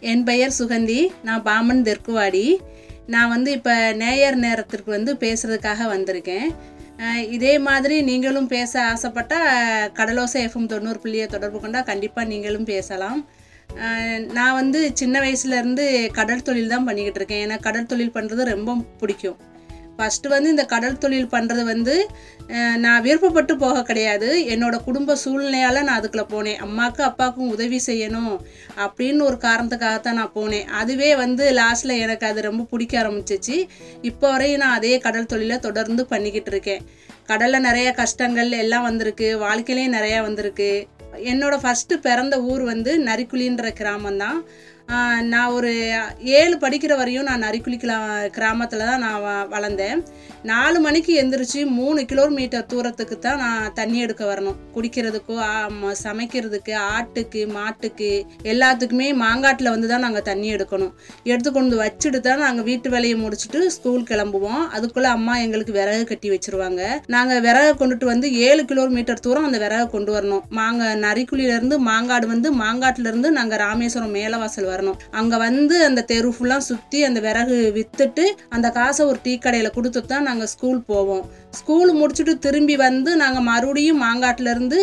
என் பெயர் சுகந்தி நான் பாமன் தெற்குவாடி. நான் வந்து இப்போ நேயர் நேரத்திற்கு வந்து பேசுகிறதுக்காக வந்திருக்கேன். இதே மாதிரி நீங்களும் பேச ஆசைப்பட்டால் கடலோசை எஃப்எம் தொண்ணூறு புள்ளியை தொடர்பு கொண்டால் கண்டிப்பாக நீங்களும் பேசலாம். நான் வந்து சின்ன வயசுலேருந்து கடல் தொழில் தான் பண்ணிக்கிட்டு இருக்கேன். எனக்கு கடல் தொழில் பண்ணுறது ரொம்ப பிடிக்கும். ஃபஸ்ட்டு வந்து இந்த கடல் தொழில் பண்ணுறது வந்து நான் விருப்பப்பட்டு போக கிடையாது. என்னோடய குடும்ப சூழ்நிலையால் நான் அதுக்குள்ளே போனேன். அம்மாவுக்கு அப்பாவுக்கும் உதவி செய்யணும் அப்படின்னு ஒரு காரணத்துக்காகத்தான் நான் போனேன். அதுவே வந்து லாஸ்ட்டில் எனக்கு அது ரொம்ப பிடிக்க ஆரம்பிச்சிச்சு. இப்போ வரையும் நான் அதே கடல் தொழிலை தொடர்ந்து பண்ணிக்கிட்டு இருக்கேன். கடலில் நிறைய கஷ்டங்கள் எல்லாம் வந்திருக்கு. வாழ்க்கையிலையும் நிறையா வந்திருக்கு. என்னோடய ஃபஸ்ட்டு பிறந்த ஊர் வந்து நரிக்குழின்ற கிராமம்தான். தான் நான் ஒரு ஏழு படிக்கிற வரையும் நான் நரிக்குழி கிளா கிராமத்தில் தான் நான் வ வளர்ந்தேன். நாலு மணிக்கு எந்திரிச்சு மூணு கிலோமீட்டர் தூரத்துக்கு தான் நான் தண்ணி எடுக்க வரணும். குடிக்கிறதுக்கோ ம- சமைக்கிறதுக்கு ஆட்டுக்கு மாட்டுக்கு எல்லாத்துக்குமே மாங்காட்டில் வந்து தான் நாங்கள் தண்ணி எடுக்கணும். எடுத்து கொண்டு வந்து வச்சுட்டு தான் நாங்கள் வீட்டு வேலையை முடிச்சுட்டு ஸ்கூல் கிளம்புவோம். அதுக்குள்ளே அம்மா எங்களுக்கு விறகு கட்டி வச்சிருவாங்க. நாங்கள் விறகு கொண்டுட்டு வந்து ஏழு கிலோமீட்டர் தூரம் அந்த விறகு கொண்டு வரணும். மாங்க நரிக்குழியிலேருந்து மாங்காடு வந்து மாங்காட்டிலேருந்து நாங்கள் ராமேஸ்வரம் மேலவாசல் வரணும். அங்கே வந்து அந்த தெரு ஃபுல்லாக சுற்றி அந்த விறகு விற்றுட்டு அந்த காசை ஒரு டீ கடையில் கொடுத்து தான் நாங்கள் ஸ்கூல் போவோம். ஸ்கூல் முடிச்சுட்டு திரும்பி வந்து நாங்கள் மறுபடியும் மாங்காட்டிலேருந்து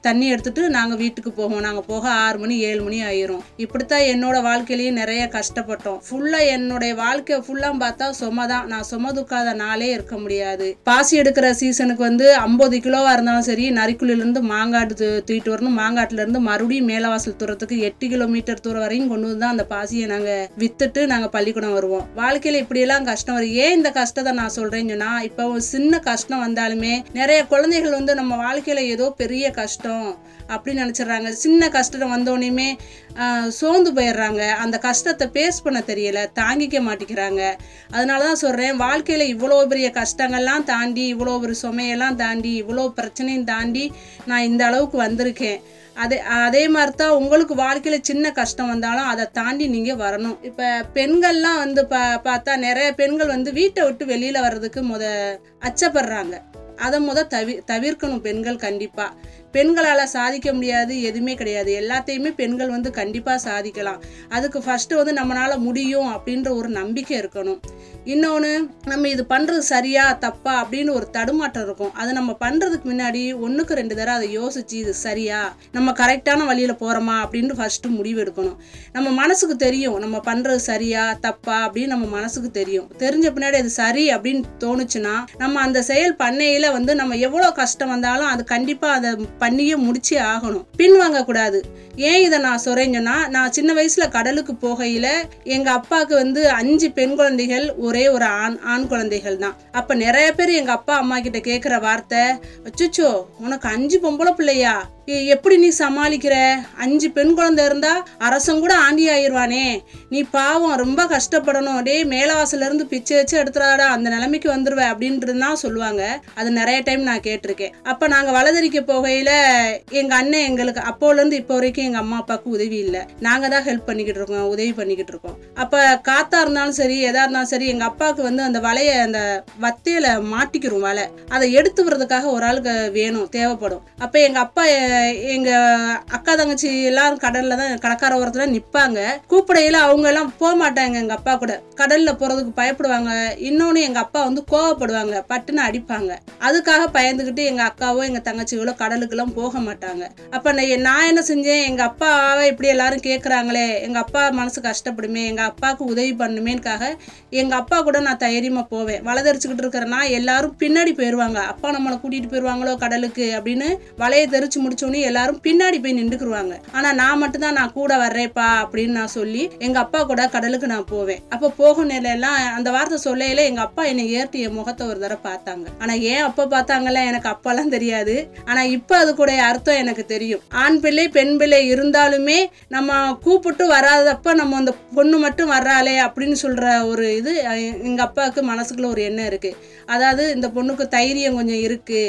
தண்ணி எடுத்துட்டு நாங்கள் வீட்டுக்கு போவோம். நாங்கள் போக ஆறு மணி ஏழு மணி ஆயிரும். இப்படித்தான் என்னோட வாழ்க்கையிலையும் நிறைய கஷ்டப்பட்டோம். ஃபுல்லாக என்னுடைய வாழ்க்கை ஃபுல்லாக பார்த்தா சும தான் நான் சுமதுக்காத நாளே இருக்க முடியாது. பாசி எடுக்கிற சீசனுக்கு வந்து ஐம்பது கிலோவாக இருந்தாலும் சரி நரிக்குழிலேருந்து மாங்காடு தூ- தூக்கிட்டு வரணும். மாங்காட்டிலேருந்து மறுபடியும் மேலவாசல் தூரத்துக்கு எட்டு கிலோமீட்டர் தூரம் வரையும் கொண்டு தான் அந்த பாசியை நாங்கள் வித்துட்டு நாங்கள் பள்ளிக்கூடம் வருவோம். வாழ்க்கையில் இப்படியெல்லாம் கஷ்டம் வரும். ஏன் இந்த கஷ்டத்தை நான் சொல்கிறேன்னு சொன்னால் இப்போ சின்ன கஷ்டம் வந்தாலுமே நிறைய குழந்தைகள் வந்து நம்ம வாழ்க்கையில் ஏதோ பெரிய கஷ்டம் அப்படின்னு நினச்சிடுறாங்க. சின்ன கஷ்டம் வந்தோடனேயுமே சோர்ந்து போயிடுறாங்க. அந்த கஷ்டத்தை பேஸ் பண்ண தெரியல தாங்கிக்க மாட்டேங்கிறாங்க. அதனால தான் சொல்கிறேன் வாழ்க்கையில் இவ்வளோ பெரிய கஷ்டங்கள்லாம் தாண்டி இவ்வளோ ஒரு சுமையெல்லாம் தாண்டி இவ்வளோ பிரச்சனையும் தாண்டி நான் இந்த அளவுக்கு வந்திருக்கேன். அதே அதே மாதிரி தான் உங்களுக்கு வாழ்க்கையில் சின்ன கஷ்டம் வந்தாலும் அதை தாண்டி நீங்கள் வரணும். இப்போ பெண்கள்லாம் வந்து பா பார்த்தா நிறைய பெண்கள் வந்து வீட்டை விட்டு வெளியில் வர்றதுக்கு முத அச்சப்படுறாங்க. அதை முத தவி தவிர்க்கணும் பெண்கள் கண்டிப்பாக பெண்களால் சாதிக்க முடியாது எதுவுமே கிடையாது. எல்லாத்தையுமே பெண்கள் வந்து கண்டிப்பாக சாதிக்கலாம். அதுக்கு ஃபஸ்ட்டு வந்து நம்மளால் முடியும் அப்படின்ற ஒரு நம்பிக்கை இருக்கணும். இன்னொன்று நம்ம இது பண்ணுறது சரியா தப்பா அப்படின்னு ஒரு தடுமாற்றம் இருக்கும். அதை நம்ம பண்ணுறதுக்கு முன்னாடி ஒன்றுக்கு ரெண்டு தடவை அதை யோசிச்சு இது சரியா? நம்ம கரெக்டான வழியில் போகிறோமா அப்படின்னு ஃபஸ்ட்டு முடிவு எடுக்கணும். நம்ம மனசுக்கு தெரியும் நம்ம பண்ணுறது சரியா தப்பா அப்படின்னு நம்ம மனசுக்கு தெரியும். தெரிஞ்ச பின்னாடி அது சரி அப்படின்னு தோணுச்சுன்னா நம்ம அந்த செயல் பண்ணையில் வந்து நம்ம எவ்வளோ கஷ்டம் வந்தாலும் அது கண்டிப்பாக அதை பண்ணியே முடிச்சே ஆகணும். பின் வாங்கக்கூடாது. ஏன் இதை நான் சொல்கிறேன்னு நான் சின்ன வயசில் கடலுக்கு போகையில் எங்கள் அப்பாவுக்கு வந்து அஞ்சு பெண் குழந்தைகள் ஒரே ஒரு ஆண் ஆண் குழந்தைகள் தான். அப்போ நிறைய பேர் எங்கள் அப்பா அம்மா கிட்ட கேட்குற வார்த்தை அச்சுச்சோ உனக்கு அஞ்சு பொம்பளை பிள்ளையா? எப்படி நீ சமாளிக்கிற? அஞ்சு பெண் குழந்தை இருந்தா அரசன் கூட ஆண்டி ஆயிடுவானே. நீ பாவம் ரொம்ப கஷ்டப்படணும். டேய் மேலவாசல்ல இருந்து பிச்சை வச்சு எடுத்துறாடா அந்த நிலைமைக்கு வந்துடுவ அப்படின்றது தான் சொல்லுவாங்க. அது நிறைய டைம் நான் கேட்டிருக்கேன். அப்ப நாங்க வளதறிக்க போகையில எங்க அண்ணன் எங்களுக்கு அப்போல இருந்து இப்போ வரைக்கும் எங்க அம்மா அப்பாவுக்கு உதவி இல்லை. நாங்க தான் ஹெல்ப் பண்ணிக்கிட்டு இருக்கோம் உதவி பண்ணிக்கிட்டு இருக்கோம். அப்ப காத்தா இருந்தாலும் சரி எதா இருந்தாலும் சரி எங்க அப்பாவுக்கு வந்து அந்த வலைய அந்த வத்தையில மாட்டிக்கிறோம் வலை. அதை எடுத்து விடுறதுக்காக ஒரு ஆளுக்கு வேணும் தேவைப்படும். அப்ப எங்க அப்பா எங்கள் அக்கா தங்கச்சி எல்லாரும் கடலில் தான் கடற்கரை ஓரத்தில் நிற்பாங்க கூப்பிடையில் அவங்க எல்லாம் போக மாட்டாங்க எங்கள் அப்பா கூட. கடலில் போகிறதுக்கு பயப்படுவாங்க. இன்னொன்று எங்கள் அப்பா வந்து கோவப்படுவாங்க பட்டுன்னு அடிப்பாங்க. அதுக்காக பயந்துக்கிட்டு எங்கள் அக்காவோ எங்கள் தங்கச்சிகளோ கடலுக்கெல்லாம் போக மாட்டாங்க. அப்போ நான் நான் என்ன செஞ்சேன்? எங்கள் அப்பாவை இப்படி எல்லாரும் கேட்குறாங்களே எங்கள் அப்பா மனசு கஷ்டப்படுமே எங்கள் அப்பாவுக்கு உதவி பண்ணுமேனுக்காக எங்கள் அப்பா கூட நான் தைரியமாக போவேன். வளதரிச்சுக்கிட்டு இருக்கிறேன்னா எல்லாரும் பின்னாடி போயிடுவாங்க அப்பா நம்மளை கூட்டிகிட்டு போயிடுவாங்களோ கடலுக்கு அப்படின்னு வலையை தெரிச்சு முடிச்சோடனே எல்லாரும் பின்னாடி போய் நின்றுக்குருவாங்க. ஆனா நான் மட்டும்தான் நான் கூட வர்றேப்பா அப்படின்னு நான் சொல்லி எங்க அப்பா கூட கடலுக்கு நான் போவேன். அப்ப போகும் நிலையெல்லாம் அந்த வார்த்தை சொல்லையில எங்க அப்பா என்னை ஏற்றி என் முகத்தை ஒரு தடவை பார்த்தாங்க. ஆனா ஏன் அப்ப பார்த்தாங்கல்ல? எனக்கு அப்பெல்லாம் தெரியாது. ஆனா இப்ப அது கூட அர்த்தம் எனக்கு தெரியும். ஆண் பிள்ளை பெண் பிள்ளை இருந்தாலுமே நம்ம கூப்பிட்டு வராதப்ப நம்ம அந்த பொண்ணு மட்டும் வர்றாளே அப்படின்னு சொல்ற ஒரு இது எங்க அப்பாவுக்கு மனசுக்குள்ள ஒரு எண்ணம் இருக்கு. அதாவது இந்த பொண்ணுக்கு தைரியம் கொஞ்சம் இருக்கு.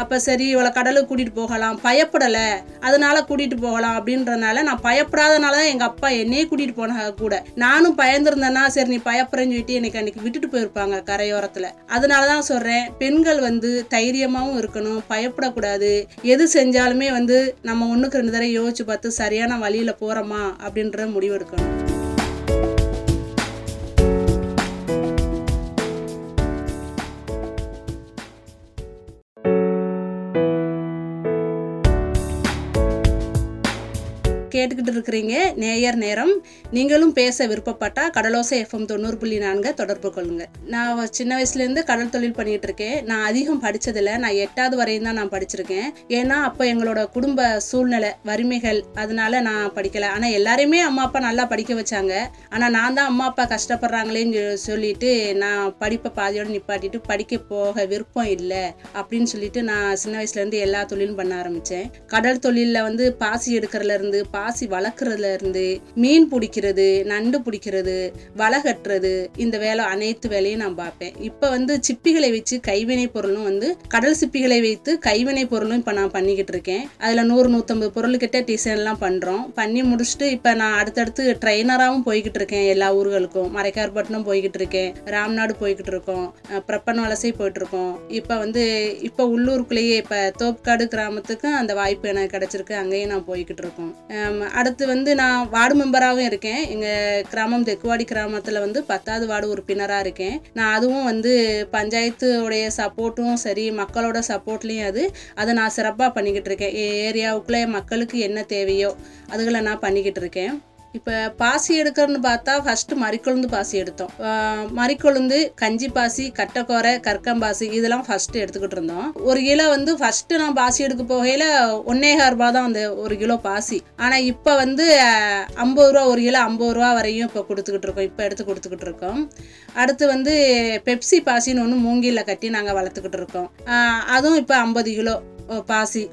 அப்போ சரி இவளை கடலுக்கு கூட்டிகிட்டு போகலாம். பயப்படலை. அதனால கூட்டிகிட்டு போகலாம் அப்படின்றனால நான் பயப்படாதனால தான் எங்கள் அப்பா என்னையே கூட்டிகிட்டு போனாங்க கூட. நானும் பயந்துருந்தேன்னா சரி நீ பயப்படுறேன்னு சொல்லிட்டு எனக்கு அன்றைக்கி விட்டுட்டு போயிருப்பாங்க கரையோரத்தில். அதனால தான் சொல்கிறேன் பெண்கள் வந்து தைரியமாகவும் இருக்கணும் பயப்படக்கூடாது. எது செஞ்சாலுமே வந்து நம்ம ஒன்றுக்கு ரெண்டு தடவை யோசிச்சு பார்த்து சரியான வழியில் போகிறோமா அப்படின்ற முடிவெடுக்கணும் கேட்டுக்கிட்டு இருக்கிறீங்க. நேயர் நேரம். நீங்களும் பேச விருப்பப்பட்டா கடலோசை எஃப்எம் தொண்ணூறு புள்ளி நான்கு தொடர்பு கொள்ளுங்க. நான் சின்ன வயசுலேருந்து கடல் தொழில் பண்ணிட்டு இருக்கேன். நான் அதிகம் படித்ததில்ல நான் எட்டாவது வரையும் தான் நான் படிச்சிருக்கேன். ஏன்னா அப்போ எங்களோட குடும்ப சூழ்நிலை வறுமைகள் அதனால நான் படிக்கலை. ஆனால் எல்லாரையுமே அம்மா அப்பா நல்லா படிக்க வச்சாங்க. ஆனால் நான் தான் அம்மா அப்பா கஷ்டப்படுறாங்களேன்னு சொல்லிட்டு நான் படிப்பை பாதியோடு நிப்பாட்டிட்டு படிக்க போக விருப்பம் இல்லை அப்படின்னு சொல்லிட்டு நான் சின்ன வயசுலேருந்து எல்லா தொழிலும் பண்ண ஆரம்பித்தேன் கடல் தொழிலில் வந்து பாசி எடுக்கிறதுலேருந்து இருந்து பாசி வளர்க்குறதுல இருந்து மீன் பிடிக்கிறது நண்டு பிடிக்கிறது வலை கட்டுறது இந்த வேலை அனைத்து வேலையும் நான் பார்ப்பேன். இப்போ வந்து சிப்பிகளை வச்சு கைவினை பொருளும் வந்து கடல் சிப்பிகளை வைத்து கைவினை பொருளும் இப்போ நான் பண்ணிக்கிட்டு இருக்கேன். அதில் நூறு நூற்றம்பது பொருள்கிட்ட டிசைன்லாம் பண்ணுறோம் பண்ணி முடிச்சுட்டு இப்போ நான் அடுத்தடுத்து ட்ரெயினராகவும் போய்கிட்டு இருக்கேன் எல்லா ஊர்களுக்கும். மறைக்கார்பட்டினம் போய்கிட்டு இருக்கேன் ராம்நாடு போய்கிட்டு இருக்கோம் பிரப்பன் வலசை போயிட்டு இருக்கோம். இப்போ வந்து இப்போ உள்ளூருக்குள்ளேயே இப்போ தோப்காடு கிராமத்துக்கும் அந்த வாய்ப்பு எனக்கு கிடச்சிருக்கு. அங்கேயும் நான் போய்கிட்டு இருக்கோம். அடுத்து வந்து நான் வார்டு மெம்பராகவும் இருக்கேன். எங்கள் கிராமம் தெக்குவாடி கிராமத்தில் வந்து பத்தாவது வார்டு உறுப்பினராக இருக்கேன். நான் அதுவும் வந்து பஞ்சாயத்து உடைய சப்போர்ட்டும் சரி மக்களோட சப்போர்ட்லேயும் அது. அதை நான் சிறப்பாக பண்ணிக்கிட்டு இருக்கேன். என் ஏரியாவுக்குள்ளே மக்களுக்கு என்ன தேவையோ அதுகளை நான் பண்ணிக்கிட்டு இருக்கேன். இப்போ பாசி எடுக்கிறன்னு பார்த்தா ஃபஸ்ட்டு மறிக்கொழுந்து பாசி எடுத்தோம். மறிக்கொழுந்து கஞ்சி பாசி கட்டக்கோரை கற்கம்பாசி இதெல்லாம் ஃபஸ்ட்டு எடுத்துக்கிட்டு இருந்தோம். ஒரு கிலோ வந்து ஃபஸ்ட்டு நான் பாசி எடுக்க போகையில் ஒன்னேகால் ரூபா தான் அந்த ஒரு கிலோ பாசி. ஆனால் இப்போ வந்து ஐம்பது ரூபா ஒரு கிலோ ஐம்பது ரூபா வரையும் இப்போ கொடுத்துக்கிட்டு இருக்கோம். இப்போ எடுத்து கொடுத்துக்கிட்டு இருக்கோம். அடுத்து வந்து பெப்சி பாசின்னு ஒன்று மூங்கில கட்டி நாங்கள் வளர்த்துக்கிட்டு இருக்கோம். அதுவும் இப்போ ஐம்பது கிலோ பாசி.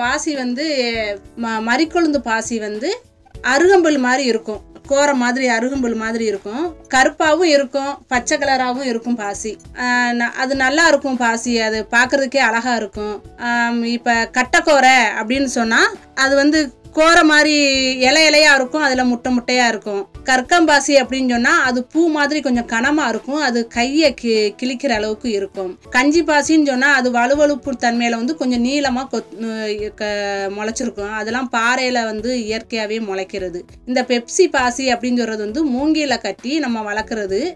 பாசி வந்து ம மறிக்கொழுந்து பாசி வந்து அருகம்புல் மாதிரி இருக்கும். கோர மாதிரி அருகம்புல் மாதிரி இருக்கும். கருப்பாகவும் இருக்கும். பச்சை கலராகவும் இருக்கும் பாசி. அது நல்லா இருக்கும் பாசி. அது பார்க்கறதுக்கே அழகாக இருக்கும். இப்போ கட்டக்கோரை அப்படின்னு சொன்னால் அது வந்து கோர மாதிரி இலை இலையா இருக்கும் அதுல முட்டை முட்டையா இருக்கும். கற்கம்பாசி அப்படின்னு சொன்னா அது பூ மாதிரி கொஞ்சம் கனமா இருக்கும் அது கையை கி கிழிக்கிற அளவுக்கு இருக்கும். கஞ்சி பாசின்னு சொன்னா அது வலுவழுப்பு தன்மையில வந்து கொஞ்சம் நீளமா கொத் க- முளைச்சிருக்கும். அதெல்லாம் பாறையில வந்து இயற்கையாவே முளைக்கிறது. இந்த பெப்சி பாசி அப்படின்னு சொல்றது வந்து மூங்கில கட்டி நம்ம வளர்க்குறது.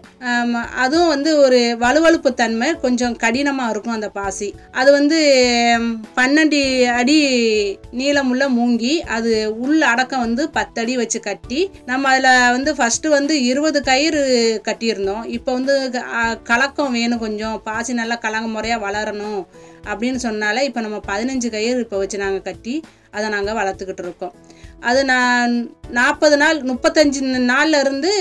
அதுவும் வந்து ஒரு வலுவழுப்பு தன்மை கொஞ்சம் கடினமாக இருக்கும் அந்த பாசி. அது வந்து பன்னெண்டு அடி நீளமுள்ள மூங்கி அது உள் அடக்கம் வந்து பத்தடி வச்சு கட்டி நம்ம அதில் வந்து ஃபஸ்ட்டு வந்து இருபது கயிறு கட்டியிருந்தோம். இப்போ வந்து கலக்கம் வேணும் கொஞ்சம். பாசி நல்லா கலங்க முறையாக வளரணும் அப்படின்னு சொன்னால இப்போ நம்ம பதினஞ்சு கயிறு இப்போ வச்சு நாங்கள் கட்டி அதை நாங்கள் வளர்த்துக்கிட்டு இருக்கோம். அது நான் நாற்பது நாள் முப்பத்தஞ்சு நாள்ல இருந்து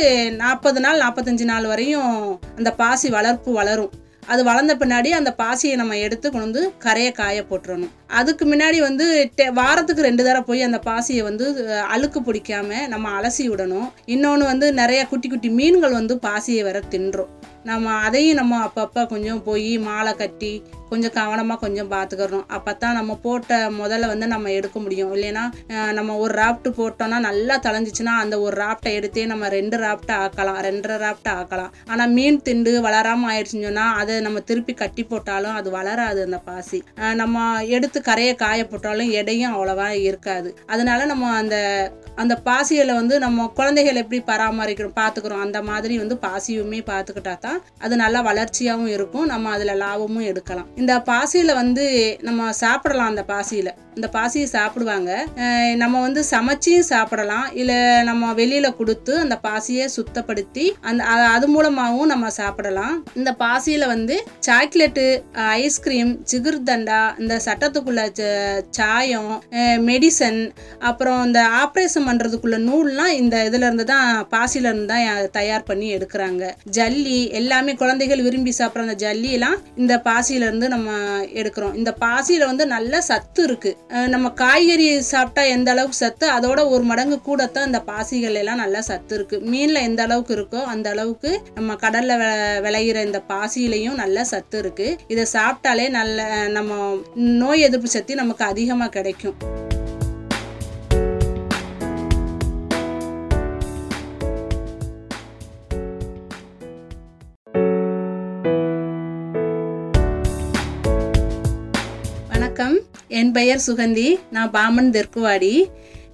நாற்பது நாள் நாற்பத்தஞ்சு நாள் வரையும் அந்த பாசி வளர்ப்பு வளரும். அது வளர்ந்த பின்னாடி அந்த பாசியை நம்ம எடுத்து கொண்டு வந்து கரையை காய போட்டுறணும். அதுக்கு முன்னாடி வந்து டெ- வாரத்துக்கு ரெண்டு தடவை போய் அந்த பாசியை வந்து அழுக்கு பிடிக்காம நம்ம அலசி விடணும். இன்னொன்று வந்து நிறைய குட்டி குட்டி மீன்கள் வந்து பாசியை வர தின்றோம். நம்ம அதையும் நம்ம அப்பப்போ கொஞ்சம் போய் மாலை கட்டி கொஞ்சம் கவனமாக கொஞ்சம் பார்த்துக்கிறணும் அப்போ தான் நம்ம போட்ட முதல்ல வந்து நம்ம எடுக்க முடியும். இல்லைன்னா நம்ம ஒரு ராப்ட்டு போட்டோம்னா நல்லா தளைஞ்சிச்சுன்னா அந்த ஒரு ராப்டை எடுத்தே நம்ம ரெண்டு ராப்டை ஆக்கலாம். ரெண்டரை ராப்டை ஆக்கலாம். ஆனால் மீன் திண்டு வளராமல் ஆயிடுச்சுன்னு சொன்னால் அதை நம்ம திருப்பி கட்டி போட்டாலும் அது வளராது அந்த பாசி. நம்ம எடுத்து கரையை காய போட்டாலும் எடையும் அவ்வளோவா இருக்காது. அதனால நம்ம அந்த அந்த பாசிகளை வந்து நம்ம குழந்தைகள் எப்படி பராமரிக்கிறோம் பார்த்துக்கிறோம் அந்த மாதிரி வந்து பாசியுமே பார்த்துக்கிட்டா தான் அது நல்லா வளர்ச்சியாகவும் இருக்கும். நம்ம அதில் லாபமும் எடுக்கலாம். இந்த பாசியில் வந்து நம்ம சாப்பிடலாம் அந்த பாசியில். இந்த பாசியை சாப்பிடுவாங்க. நம்ம வந்து சமைச்சியும் சாப்பிடலாம். இல்லை நம்ம வெளியில் கொடுத்து அந்த பாசியை சுத்தப்படுத்தி அந்த அது மூலமாகவும் நம்ம சாப்பிடலாம். இந்த பாசியில் வந்து சாக்லேட்டு ஐஸ்கிரீம் ஜிகிர்தண்டா இந்த சட்டத்துக்குள்ள சாயம் மெடிசன் அப்புறம் இந்த ஆப்ரேஷன் பண்ணுறதுக்குள்ள நூல்லாம் இந்த இதுலேருந்து தான் பாசியிலேருந்து இருந்து தான் தயார் பண்ணி எடுக்கிறாங்க. ஜல்லி எல்லாமே குழந்தைகள் விரும்பி சாப்பிட்ற அந்த ஜல்லியெல்லாம் இந்த பாசியிலேருந்து நம்ம எடுக்கிறோம். இந்த பாசியில் வந்து நல்ல சத்து இருக்கு. நம்ம காய்கறி சாப்பிட்டா எந்த அளவுக்கு சத்து அதோட ஒரு மடங்கு கூடத்தான் இந்த பாசிகள் எல்லாம் நல்ல சத்து இருக்குது மீனில் எந்த அளவுக்கு இருக்கோ அந்த அளவுக்கு நம்ம கடலில் விளையிற இந்த பாசியிலையும் நல்ல சத்து இருக்கு. இதை சாப்பிட்டாலே நல்ல நம்ம நோய் எதிர்ப்பு சக்தி நமக்கு அதிகமாக கிடைக்கும். என் பெயர் சுகந்தி நான் பாமன் தெற்குவாடி.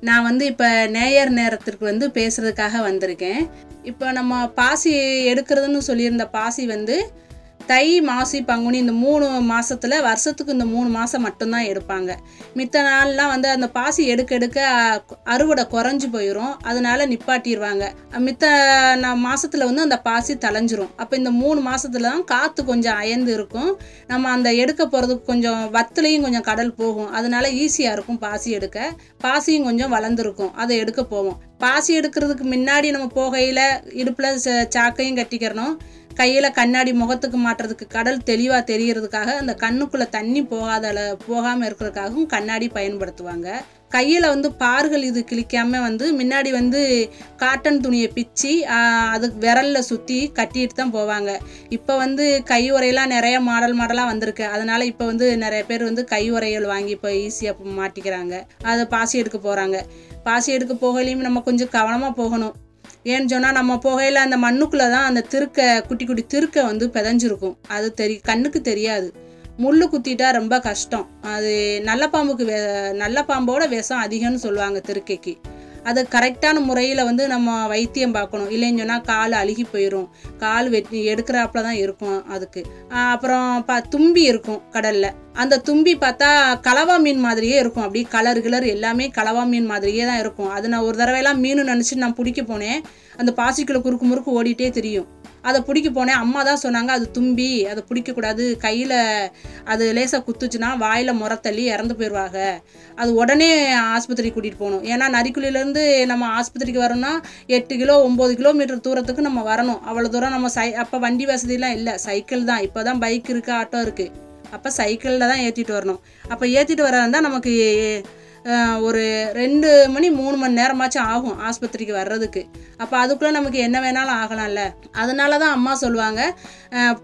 நான் வந்து இப்போ நேயர் நேரத்திற்கு வந்து பேசுறதுக்காக வந்திருக்கேன். இப்போ நம்ம பாசி எடுக்கிறதுன்னு சொல்லியிருந்த பாசி வந்து தை மாசி பங்குனி இந்த மூணு மாசத்துல வருஷத்துக்கு இந்த மூணு மாசம் மட்டும்தான் எடுப்பாங்க. மித்த நாள்லாம் வந்து அந்த பாசி எடுக்க எடுக்க அறுவடை குறைஞ்சு போயிடும் அதனால நிப்பாட்டிடுவாங்க மித்த ந- மாசத்துல வந்து அந்த பாசி தலைஞ்சிரும் அப்போ இந்த மூணு மாசத்துல தான் காத்து கொஞ்சம் அயர்ந்து இருக்கும். நம்ம அந்த எடுக்க போறதுக்கு கொஞ்சம் வத்துலையும் கொஞ்சம் கடல் போகும். அதனால ஈஸியா இருக்கும் பாசி எடுக்க. பாசியும் கொஞ்சம் வளர்ந்துருக்கும். அதை எடுக்க போவோம். பாசி எடுக்கிறதுக்கு முன்னாடி நம்ம போகையில் இடுப்பில் ச- சாக்கையும் கட்டிக்கிறணும். கையில் கண்ணாடி முகத்துக்கு மாட்டுறதுக்கு கடல் தெளிவாக தெரியறதுக்காக அந்த கண்ணுக்குள்ளே தண்ணி போகாத அள- இருக்கிறதுக்காகவும் கண்ணாடி பயன்படுத்துவாங்க. கையில் வந்து பார்கள் இது கிழிக்காம வந்து முன்னாடி வந்து காட்டன் துணியை பிச்சு அது அதுக்கு சுற்றி கட்டிட்டு தான் போவாங்க. இப்போ வந்து கை உரையெல்லாம் நிறைய மாடல் மாடலாக வந்திருக்கு. அதனால் இப்போ வந்து நிறைய பேர் வந்து கை உரைகள் வாங்கி இப்போ ஈஸியாக மாட்டிக்கிறாங்க. அதை பாசி எடுக்க போகிறாங்க பாசி எடுக்க போகலையும் நம்ம கொஞ்சம் கவனமாக போகணும். ஏன்னு சொன்னால் நம்ம போகையில் அந்த மண்ணுக்குள்ளே தான் அந்த திருக்க குட்டி குட்டி திருக்க வந்து பிதஞ்சிருக்கும். அது தெரி கண்ணுக்கு தெரியாது. முள்ளு குத்திட்டா ரொம்ப கஷ்டம். அது நல்ல பாம்புக்கு வே நல்ல பாம்போட விஷம் அதிகம்னு சொல்லுவாங்க திருக்கைக்கு. அது கரெக்டான முறையில் வந்து நம்ம வைத்தியம் பார்க்கணும். இல்லைன்னு சொன்னால் கால் அழுகி போயிடும் கால் வெட்டி எடுக்கிறாப்புல தான் இருக்கும் அதுக்கு. அப்புறம் ப தும்பி இருக்கும் கடலில். அந்த தும்பி பார்த்தா கலவா மீன் மாதிரியே இருக்கும். அப்படி கலர் கிளர் எல்லாமே கலவா மீன் மாதிரியே தான் இருக்கும். அது நான் ஒரு தடவையெல்லாம் மீன் நினச்சி நான் பிடிக்க போனேன். அந்த பாசிக்குள்ள குறுக்கு முறுக்கு ஓடிட்டே தெரியும். அதை பிடிக்க போனேன். அம்மா தான் சொன்னாங்க அது தும்பி அதை பிடிக்கக்கூடாது கையில் அது லேசாக குத்துச்சுன்னா வாயில் முறத்தள்ளி இறந்து போயிடுவாங்க. அது உடனே ஆஸ்பத்திரி கூட்டிகிட்டு போகணும். ஏன்னா நரிக்குழியிலேருந்து நம்ம ஆஸ்பத்திரிக்கு வரணும்னா எட்டு கிலோ ஒம்பது கிலோமீட்டர் தூரத்துக்கு நம்ம வரணும். அவ்வளோ தூரம் நம்ம சை அப்போ வண்டி வசதியெலாம் இல்லை. சைக்கிள் தான். இப்போ தான் பைக் இருக்குது ஆட்டோ இருக்குது அப்போ சைக்கிளில் தான் ஏற்றிட்டு வரணும். அப்போ ஏற்றிட்டு வர இருந்தால் நமக்கு ஒரு ரெண்டு மணி மூணு மணி நேரமாச்சும் ஆகும் ஆஸ்பத்திரிக்கு வர்றதுக்கு. அப்போ அதுக்குள்ளே நமக்கு என்ன வேணாலும் ஆகலாம்ல. அதனால தான் அம்மா சொல்லுவாங்க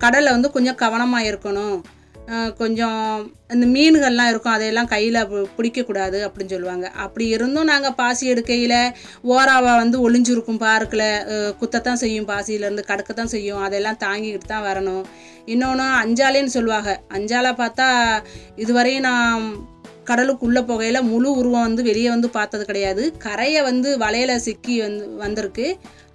கடலில் வந்து கொஞ்சம் கவனமாக இருக்கணும். கொஞ்சம் இந்த மீன்கள்லாம் இருக்கும் அதையெல்லாம் கையில் பிடிக்கக்கூடாது அப்படின்னு சொல்லுவாங்க. அப்படி இருந்தும் நாங்கள் பாசி எடுக்கையில் ஓராவா வந்து ஒளிஞ்சிருக்கும் பார்க்கில் குத்தத்தான் செய்யும் பாசியிலேருந்து கடுக்கத்தான் செய்யும் அதெல்லாம் தாங்கிக்கிட்டு தான் வரணும். இன்னொன்று அஞ்சாலேன்னு சொல்லுவாங்க. அஞ்சாலை பார்த்தா இதுவரையும் நான் கடலுக்குள்ளே போகையில் முழு உருவம் வந்து வெளியே வந்து பார்த்தது கிடையாது. கரையை வந்து வலையில் சிக்கி வந்து வந்திருக்கு.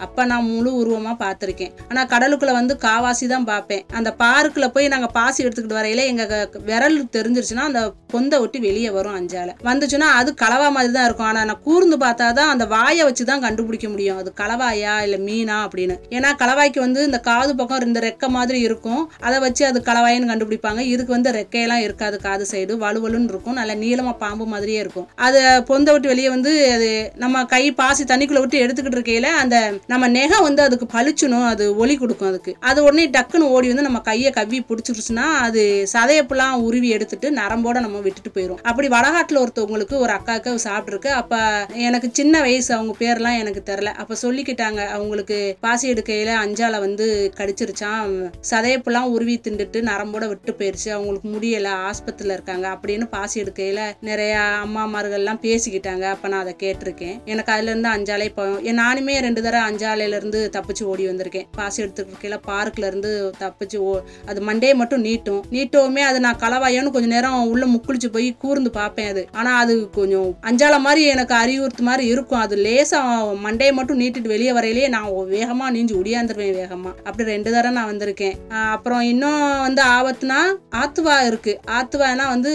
அப்போ நான் முழு உருவமாக பார்த்துருக்கேன். ஆனால் கடலுக்குள்ளே வந்து காவாசி தான் பார்ப்பேன். அந்த பார்க்கில் போய் நாங்கள் பாசி எடுத்துக்கிட்டு வரையில எங்கள் விரல் தெரிஞ்சிருச்சுன்னா அந்த பொந்தை ஒட்டி வெளியே வரும் அஞ்சால. வந்துச்சுன்னா அது கலவா மாதிரி தான் இருக்கும். ஆனால் நான் கூர்ந்து பார்த்தா தான் அந்த வாயை வச்சு தான் கண்டுபிடிக்க முடியும். அது கலவாயா இல்லை மீனா அப்படின்னு. ஏன்னா கலவாய்க்கு வந்து இந்த காது பக்கம் இந்த ரெக்கை மாதிரி இருக்கும். அதை வச்சு அது கலவாயின்னு கண்டுபிடிப்பாங்க. இதுக்கு வந்து ரெக்கையெல்லாம் இருக்காது காது சைடு. வலுவலுன்னு இருக்கும். நல்ல நீளமாக பாம்பு மாதிரியே இருக்கும். அது பொந்தை விட்டு வெளியே வந்து அது நம்ம கை பாசி தண்ணிக்குள்ளே விட்டு எடுத்துக்கிட்டு இருக்கையில அந்த நம்ம நெகம் வந்து அதுக்கு பளிச்சுணும் அது ஒளி கொடுக்கும் அதுக்கு. அது உடனே டக்குன்னு ஓடி வந்து நம்ம கையை கவ்வி பிடிச்சிருச்சுன்னா அது சதையப்பெல்லாம் உருவி எடுத்துட்டு நரம்போட நம்ம விட்டுட்டு போயிடும் அப்படி வடகாட்டில் ஒருத்தவங்களுக்கு ஒரு அக்காவுக்கு சாப்பிட்ருக்கு அப்போ எனக்கு சின்ன வயசு அவங்க பேர்லாம் எனக்கு தெரில அப்போ சொல்லிக்கிட்டாங்க அவங்களுக்கு பாசி எடுக்கையில் அஞ்சால வந்து கடிச்சிருச்சான் சதையப்பெல்லாம் உருவி திண்டுட்டு நரம்போட விட்டு போயிருச்சு. அவங்களுக்கு முடியலை ஆஸ்பத்திரியில் இருக்காங்க அப்படின்னு பாசி எடுக்கையில் நிறைய அம்மாமார்கள்லாம் பேசிக்கிட்டாங்க. அப்போ நான் அதை கேட்டிருக்கேன். எனக்கு அதுலேருந்து அஞ்சாலே போயும் நானுமே ரெண்டு தடவை அஞ்சு இருந்து தப்பிச்சு ஓடி வந்திருக்கேன். பாசி எடுத்துருக்கையில் பார்க்லேருந்து தப்பிச்சு ஓ அது மண்டையை மட்டும் நீட்டும். நீட்டவுமே அது நான் கலவாயோன்னு கொஞ்ச நேரம் உள்ள முக்குளிச்சு போய் கூர்ந்து பார்ப்பேன் அது. ஆனால் அது கொஞ்சம் அஞ்சால மாதிரி எனக்கு அறிவுறுத்து மாதிரி இருக்கும். அது லேசாக மண்டையை மட்டும் நீட்டிட்டு வெளியே வரையிலேயே நான் வேகமாக நீஞ்சு ஒடியாந்துருவேன் வேகமாக அப்படி ரெண்டு தடவை நான் வந்திருக்கேன். அப்புறம் இன்னும் வந்து ஆபத்துனா ஆத்துவா இருக்கு. ஆத்துவானா வந்து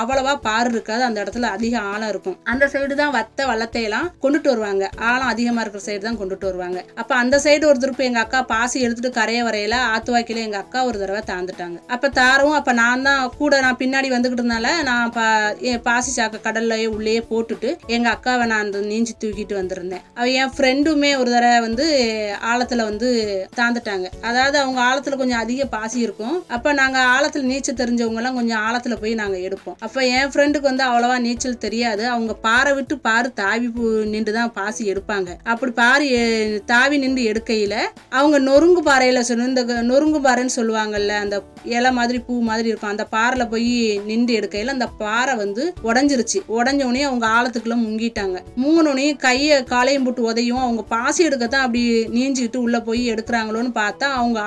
அவ்வளவா பாரு இருக்காது. அந்த இடத்துல அதிக ஆழம் இருக்கும். அந்த சைடு தான் வத்த வள்ளத்தையெல்லாம் கொண்டுட்டு வருவாங்க. ஆழம் அதிகமாக இருக்கிற சைடு தான் கொண்டுட்டு வருவாங்க. அப்ப அந்த சைடு ஒரு திருப்பு எங்க அக்கா பாசி எடுத்துட்டு கரைய வரையில ஆத்துவாக்கில எங்க அக்கா ஒரு தடவை தாந்துட்டாங்க. அப்ப தாரவும் அப்ப நான் தான் கூட நான் பின்னாடி வந்துகிட்டதுனால நான் பா என் பாசி சாக்க கடல்லையே உள்ளேயே போட்டுட்டு எங்க அக்காவை நான் அந்த நீஞ்சி தூக்கிட்டு வந்திருந்தேன். அவ என் ஃப்ரெண்டுமே ஒரு தடவை வந்து ஆழத்துல வந்து தாந்துட்டாங்க. அதாவது அவங்க ஆழத்துல கொஞ்சம் அதிக பாசி இருக்கும். அப்ப நாங்க ஆழத்துல நீச்சல் தெரிஞ்சவங்க எல்லாம் கொஞ்சம் ஆழத்துல போய் நாங்க எடுப்போம். அப்ப என் ஃப்ரெண்டுக்கு வந்து அவ்வளவா நீச்சல் தெரியாது. அவங்க பாறை விட்டு பாரு தாவி நின்று தான் பாசி எடுப்பாங்க. அப்படி பாரு தாவி நின்று எடுக்கையில் அவங்க நொறுங்கு பாறையில் சொன்ன இந்த நொறுங்கு பாறைன்னு சொல்லுவாங்கல்ல அந்த இலை மாதிரி பூ மாதிரி இருக்கும் அந்த பாறையில் போய் நின்று எடுக்கையில் அந்த பாறை வந்து உடஞ்சிருச்சு. உடஞ்சோடனே அவங்க ஆழத்துக்குள்ள முங்கிட்டாங்க. மூங்கினோடனே கையை காலையும் போட்டு உதையும் அவங்க பாசி எடுக்கத்தான் அப்படி நீஞ்சிக்கிட்டு உள்ளே போய் எடுக்கிறாங்களோன்னு பார்த்தா அவங்க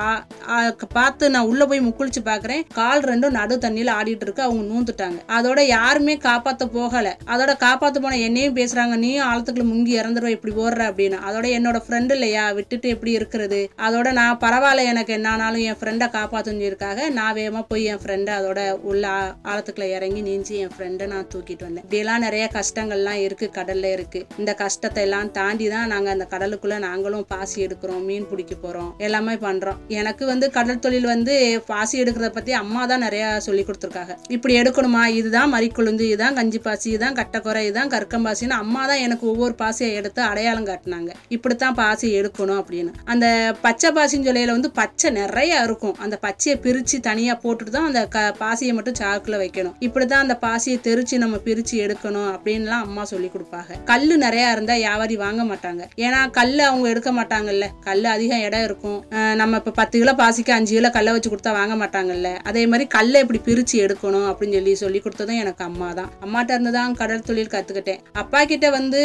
பார்த்து நான் உள்ளே போய் முக்குளிச்சு பார்க்குறேன். கால் ரெண்டும் நடு தண்ணியில் ஆடிட்டு இருக்கு அவங்க நூந்துட்டாங்க. அதோட யாருமே காப்பாற்ற போகலை. அதோட காப்பாற்ற போன என்னையும் பேசுகிறாங்க நீயும் ஆழத்துக்குள்ள முங்கி இறந்துடுவேன் இப்படி ஓடுற அப்படின்னு. அதோட என்னோட ஃப்ரெண்ட் இல்லையா விட்டுட்டு எப்படி இருக்கிறது? அதோட நான் பரவாயில்ல எனக்கு என்னானாலும் என் ஃப்ரெண்டை காப்பாற்றுஞ்சிருக்காக நான் வேகமாக போய் என் ஃப்ரெண்டை அதோட உள்ள ஆ- ஆழத்துக்குள்ள இறங்கி நீஞ்சி என் ஃப்ரெண்டை நான் தூக்கிட்டு வந்தேன். இப்படியெல்லாம் நிறைய கஷ்டங்கள்லாம் இருக்குது கடலில் இருக்குது இந்த கஷ்டத்தை எல்லாம் தாண்டி தான் நாங்கள் அந்த கடலுக்குள்ளே நாங்களும் பாசி எடுக்கிறோம் மீன் பிடிக்க போகிறோம் எல்லாமே பண்ணுறோம் எனக்கு வந்து கடல் தொழில் வந்து பாசி எடுக்கிறத பற்றி அம்மா தான் நிறையா சொல்லி கொடுத்துருக்காங்க. இப்படி எடுக்கணுமா? இதுதான் மறிக்குழுந்து இதுதான் கஞ்சி பாசி இதுதான் கட்டக்குறை இதுதான் கற்கம்பாசின்னு அம்மா தான் எனக்கு ஒவ்வொரு பாசியை எடுத்து அடையாளம் காட்டினாங்க. இப்படித்தான் பாசி எடுக்கணும் அப்படின்னு. அந்த பச்சை பாசின்னு சொல்லையில் வந்து பச்சை நிறைய இருக்கும். அந்த பச்சையை பிரித்து தனியாக போட்டுட்டு தான் அந்த க பாசியை மட்டும் சாக்கில் வைக்கணும். இப்படி தான் அந்த பாசியை தெரித்து நம்ம பிரித்து எடுக்கணும் அப்படின்லாம் அம்மா சொல்லி கொடுப்பாங்க. கல் நிறையா இருந்தால் வியாபாரி வாங்க மாட்டாங்க. ஏன்னா கல் அவங்க எடுக்க மாட்டாங்கல்ல. கல் அதிகம் இடம் இருக்கும். நம்ம இப்போ பத்து கிலோ பாசிக்கு அஞ்சு கிலோ கல்லை வச்சு கொடுத்தா வாங்க மாட்டாங்கல்ல. அதே மாதிரி கல்லை எப்படி பிரித்து எடுக்கணும் அப்படின்னு சொல்லி சொல்லி கொடுத்ததும் எனக்கு அம்மா தான். அம்மாட்ட இருந்து தான் கடல் தொழில் கற்றுக்கிட்டேன் அப்பா கிட்ட வந்து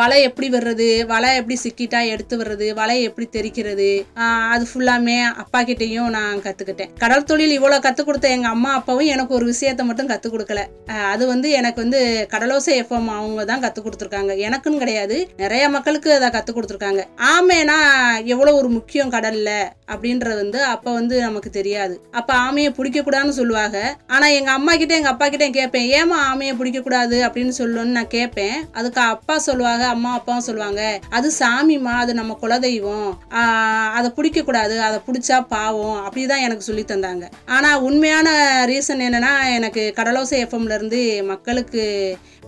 வலை எப்படி வர்றது வலை எப்படி சிக்கிட்டா எடுத்து வர்றது வலையை எப்படி தெரிக்கிறது அது ஃபுல்லாமே அப்பா கிட்டேயும் நான் கற்றுக்கிட்டேன் கடல் தொழில் இவ்வளோ கற்றுக் கொடுத்த எங்கள் அம்மா அப்பாவும் எனக்கு ஒரு விஷயத்த மட்டும் கற்றுக் கொடுக்கல. அது வந்து எனக்கு வந்து கடலோசை எஃப்எம் அவங்க தான் கற்றுக் கொடுத்துருக்காங்க. எனக்குன்னு கிடையாது நிறைய மக்களுக்கு அதை கற்றுக் கொடுத்துருக்காங்க. ஆமைனா எவ்வளோ ஒரு முக்கியம் கடல்ல அப்படின்றது வந்து அப்போ வந்து நமக்கு தெரியாது. அப்போ ஆமையை பிடிக்கக்கூடாதுன்னு சொல்லுவாங்க. ஆனால் எங்கள் அம்மா கிட்டே எங்கள் அப்பா கிட்டே கேட்பேன் ஏமா ஆமையை பிடிக்கக்கூடாது? அப்படின்னு சொல்லணும்னு நான் கேட்பேன். அதுக்கு அப்பா சொல்லுவாங்க அம்மா அப்பாவும் சொல்லுவாங்க அது சாமிமா அது நம்ம குலதெய்வம். அதை பிடிக்கக்கூடாது அதை பிடிச்சா பாவம் அப்படி தான் எனக்கு சொல்லி தந்தாங்க. ஆனால் உண்மையான ரீசன் என்னென்னா எனக்கு கடலோசை எஃப்எம்லேருந்து மக்களுக்கு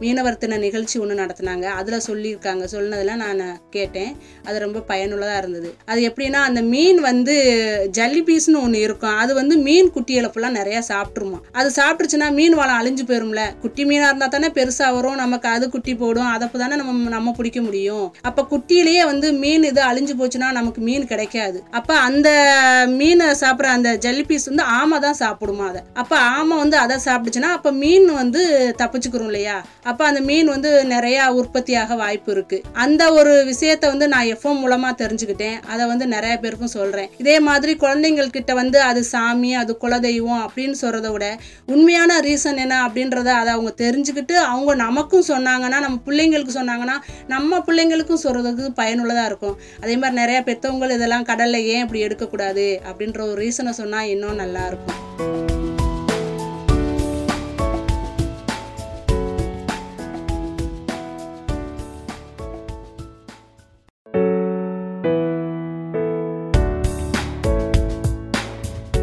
மீனவர் தின நிகழ்ச்சி ஒன்று நடத்தினாங்க. அதில் சொல்லியிருக்காங்க. சொன்னதெல்லாம் நான் கேட்டேன். அது ரொம்ப பயனுள்ளதாக இருந்தது. அது எப்படின்னா அந்த மீன் வந்து ஜல்லி பீஸ்னு ஒன்று இருக்கும். அது வந்து மீன் குட்டியில் ஃபுல்லாக நிறையா சாப்பிட்ருமா அது சாப்பிட்ருச்சுன்னா மீன் வளம் அழிஞ்சு போயிரும்ல. குட்டி மீனாக இருந்தால் தானே பெருசாக வரும். நமக்கு அது குட்டி போடும். அதை தானே நம்ம நம்ம பிடிக்க முடியும். அப்போ குட்டியிலேயே வந்து மீன் இது அழிஞ்சு போச்சுன்னா நமக்கு மீன் கிடைக்காது. அப்போ அந்த மீனை சாப்பிட்ற அந்த ஜல்லி பீஸ் வந்து ஆமை தான் சாப்பிடுமா அதை. அப்போ ஆமை வந்து அதை சாப்பிடுச்சுன்னா அப்போ மீன் வந்து தப்பிச்சுக்கிறோம் இல்லையா? அப்போ அந்த மீன் வந்து நிறையா உற்பத்தியாக வாய்ப்பு இருக்குது அந்த ஒரு விஷயத்த வந்து நான் எஃப்எம் மூலமாக தெரிஞ்சுக்கிட்டேன். அதை வந்து நிறைய பேருக்கும் சொல்கிறேன் இதே மாதிரி குழந்தைங்கள்கிட்ட வந்து அது சாமி அது குலதெய்வம் அப்படின்னு சொல்கிறத விட உண்மையான ரீசன் என்ன அப்படின்றத அதை அவங்க தெரிஞ்சுக்கிட்டு அவங்க நமக்கும் சொன்னாங்கன்னா நம்ம பிள்ளைங்களுக்கு சொன்னாங்கன்னா நம்ம பிள்ளைங்களுக்கும் சொல்கிறதுக்கு பயனுள்ளதாக இருக்கும். அதே மாதிரி நிறையா பெற்றவங்க இதெல்லாம் கடலில் ஏன் இப்படி எடுக்கக்கூடாது அப்படின்ற ஒரு ரீசனை சொன்னால் இன்னும் நல்லாயிருக்கும்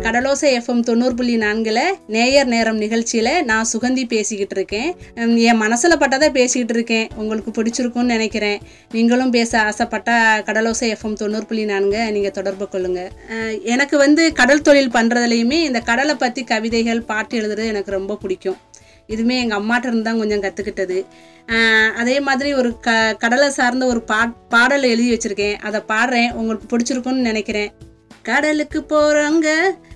கடலோசை எஃப்எம் தொண்ணூறு புள்ளி நான்கில் நேயர் நேரம் நிகழ்ச்சியில் நான் சுகந்தி பேசிக்கிட்டு இருக்கேன். என் மனசில் பட்டதை பேசிக்கிட்டு இருக்கேன். உங்களுக்கு பிடிச்சிருக்கும்னு நினைக்கிறேன். நீங்களும் பேச ஆசைப்பட்டா கடலோசை எஃப்எம் தொண்ணூறு புள்ளி நான்கு நீங்கள் தொடர்பு கொள்ளுங்கள் எனக்கு வந்து கடல் தொழில் பண்ணுறதுலையுமே இந்த கடலை பற்றி கவிதைகள் பாட்டு எழுதுறது எனக்கு ரொம்ப பிடிக்கும். இதுவுமே எங்கள் அம்மாட்ட இருந்து தான் கொஞ்சம் கற்றுக்கிட்டது அதே மாதிரி ஒரு க கடலை சார்ந்த ஒரு பா பாடல் எழுதி வச்சுருக்கேன். அதை பாடுறேன். உங்களுக்கு பிடிச்சிருக்கும்னு நினைக்கிறேன். கடலுக்கு போகிறவங்க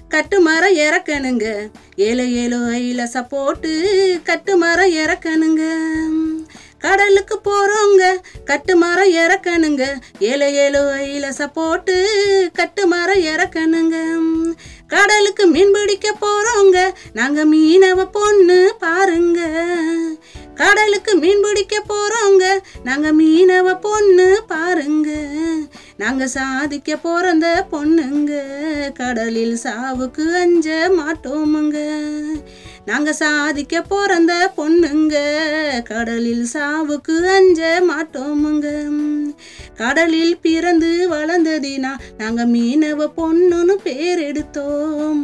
கட்டுமரம் இறக்கணுங்க. ஏழு ஏழு ஐலச சப்போட்டு கட்டுமரம் இறக்கணுங்க. கடலுக்கு போறோங்க கட்டுமரம் இறக்கணுங்க. ஏழு ஏழு ஐலச சப்போட்டு கட்டுமரம் இறக்கணுங்க. கடலுக்கு மீன் பிடிக்க போறோங்க. நாங்கள் மீனவ பொண்ணு பாருங்க. கடலுக்கு மீன் பிடிக்க போறோங்க. நாங்கள் மீனவ பொண்ணு பாருங்க. நாங்கள் சாதிக்க போறந்த பொண்ணுங்க. கடலில் சாவுக்கு அஞ்ச மாட்டோமுங்க. நாங்கள் சாதிக்க பிறந்த பொண்ணுங்க. கடலில் சாவுக்கு அஞ்ச மாட்டோமுங்க. கடலில் பிறந்து வளர்ந்ததினா நாங்கள் மீனவ பொண்ணுன்னு பேர் எடுத்தோம்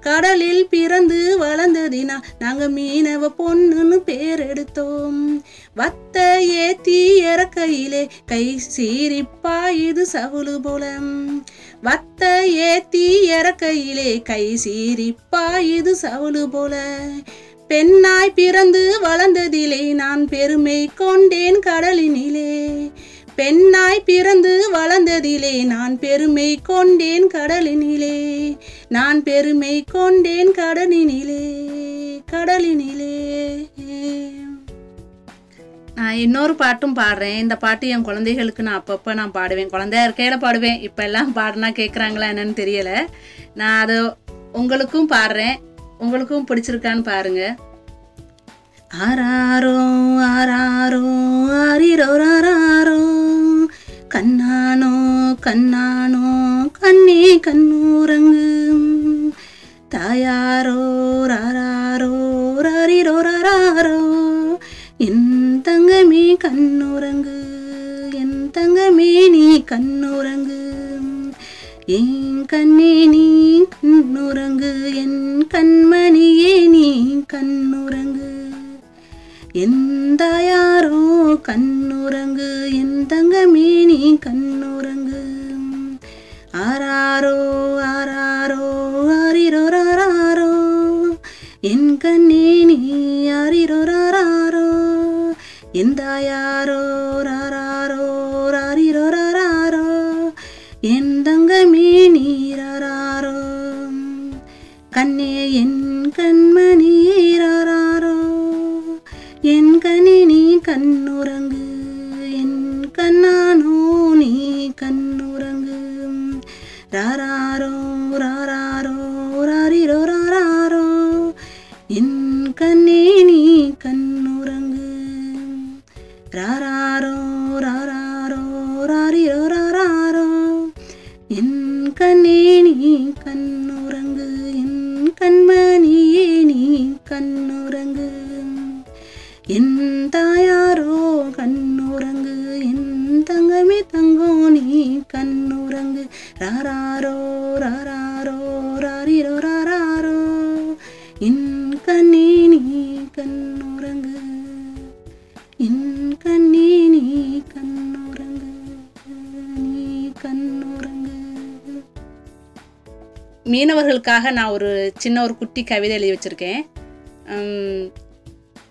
கடலில் பிறந்து வளர்ந்ததினா நாங்கள் மீனவ பொண்ணுன்னு பேர் எடுத்தோம் வத்த ஏத்தி கையிலே கை சீரிப்பா இது சவுளு போல வத்த ஏத்தி கையிலே கை சீரிப்பா இது சவுளு போல. பெண்ணாய் பிறந்து வளர்ந்ததிலே நான் பெருமை கொண்டேன் கடலினிலே. பெண்ணாய் பிறந்து வளர்ந்ததிலே நான் பெருமை கொண்டேன் கடலினிலே. நான் பெருமை கொண்டேன் கடலினிலே கடலினிலே. இன்னொரு பாட்டும் பாடுறேன். இந்த பாட்டு என் குழந்தைகளுக்கு நான் அப்பப்போ நான் பாடுவேன். குழந்தையா இருக்கையில பாடுவேன். இப்போ எல்லாம் பாடினா கேட்குறாங்களா என்னன்னு தெரியலை. நான் அதை உங்களுக்கும் பாடுறேன். உங்களுக்கும் பிடிச்சிருக்கான்னு பாருங்க. ஆராரோ ஆராரோ ஆரிரோராரோ கண்ணானோ கண்ணானோ கண்ணே கண்ணு. கண்ணுறங்கு. என் கண்ணே நீ கண்ணுறங்கு. என் கண்மணியே நீ கண்ணுறங்கு. எந்த யாரோ கண்ணுறங்கு. என் தங்கமே நீ கண்ணுறங்கு. ஆராரோ ஆராரோ ஆரிரோராரோ என் கண்ணே நீ ஆரிரோராரோ எந்த யாரோ கண்ணே கண்ணுறங்கு. என் தாயாரோ கண்ணுறங்கு. என் தங்கமே தங்கோ நீ கண்ணுறங்கு. ராராரோ ராராரோ ராரிரோ ராராரோ. என் கண்ணே நீ கண்ணுறங்கு. என் கண்ணே நீ கண்ணுறங்கு. நீ கண்ணுறங்கு. மீனவர்களுக்காக நான் ஒரு சின்ன ஒரு குட்டி கவிதை எழுதி வச்சுருக்கேன்.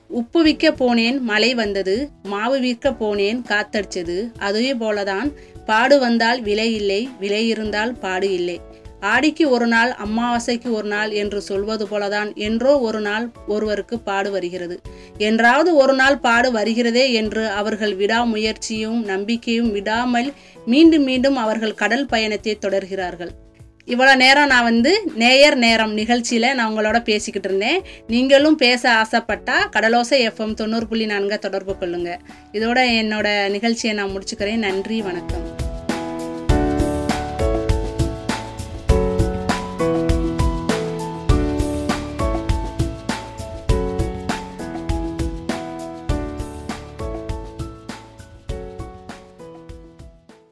உப்பு விற்க போனேன் மழை வந்தது மாவு விற்க போனேன் காத்தடிச்சது. அதுவே போலதான் பாடு வந்தால் விலை இல்லை விலை இருந்தால் பாடு இல்லை. ஆடிக்கு ஒரு நாள் அமாவாசைக்கு ஒரு நாள் என்று சொல்வது போலதான் என்றோ ஒரு நாள் ஒருவருக்கு பாடு வருகிறது. என்றாவது ஒரு நாள் பாடு வருகிறதே என்று அவர்கள் விடாமுயற்சியும் நம்பிக்கையும் விடாமல் மீண்டும் மீண்டும் அவர்கள் கடல் பயணத்தை தொடர்கிறார்கள். இவ்வளோ நேரம் நான் வந்து நேயர் நேரம் நிகழ்ச்சியில் நான் உங்களோட பேசிக்கிட்டு இருந்தேன். நீங்களும் பேச ஆசைப்பட்டால் கடலோசை எஃப்எம் தொண்ணூறு புள்ளி நான்கை தொடர்பு கொள்ளுங்கள் இதோட என்னோட நிகழ்ச்சியை நான் முடிச்சுக்கிறேன். நன்றி வணக்கம்.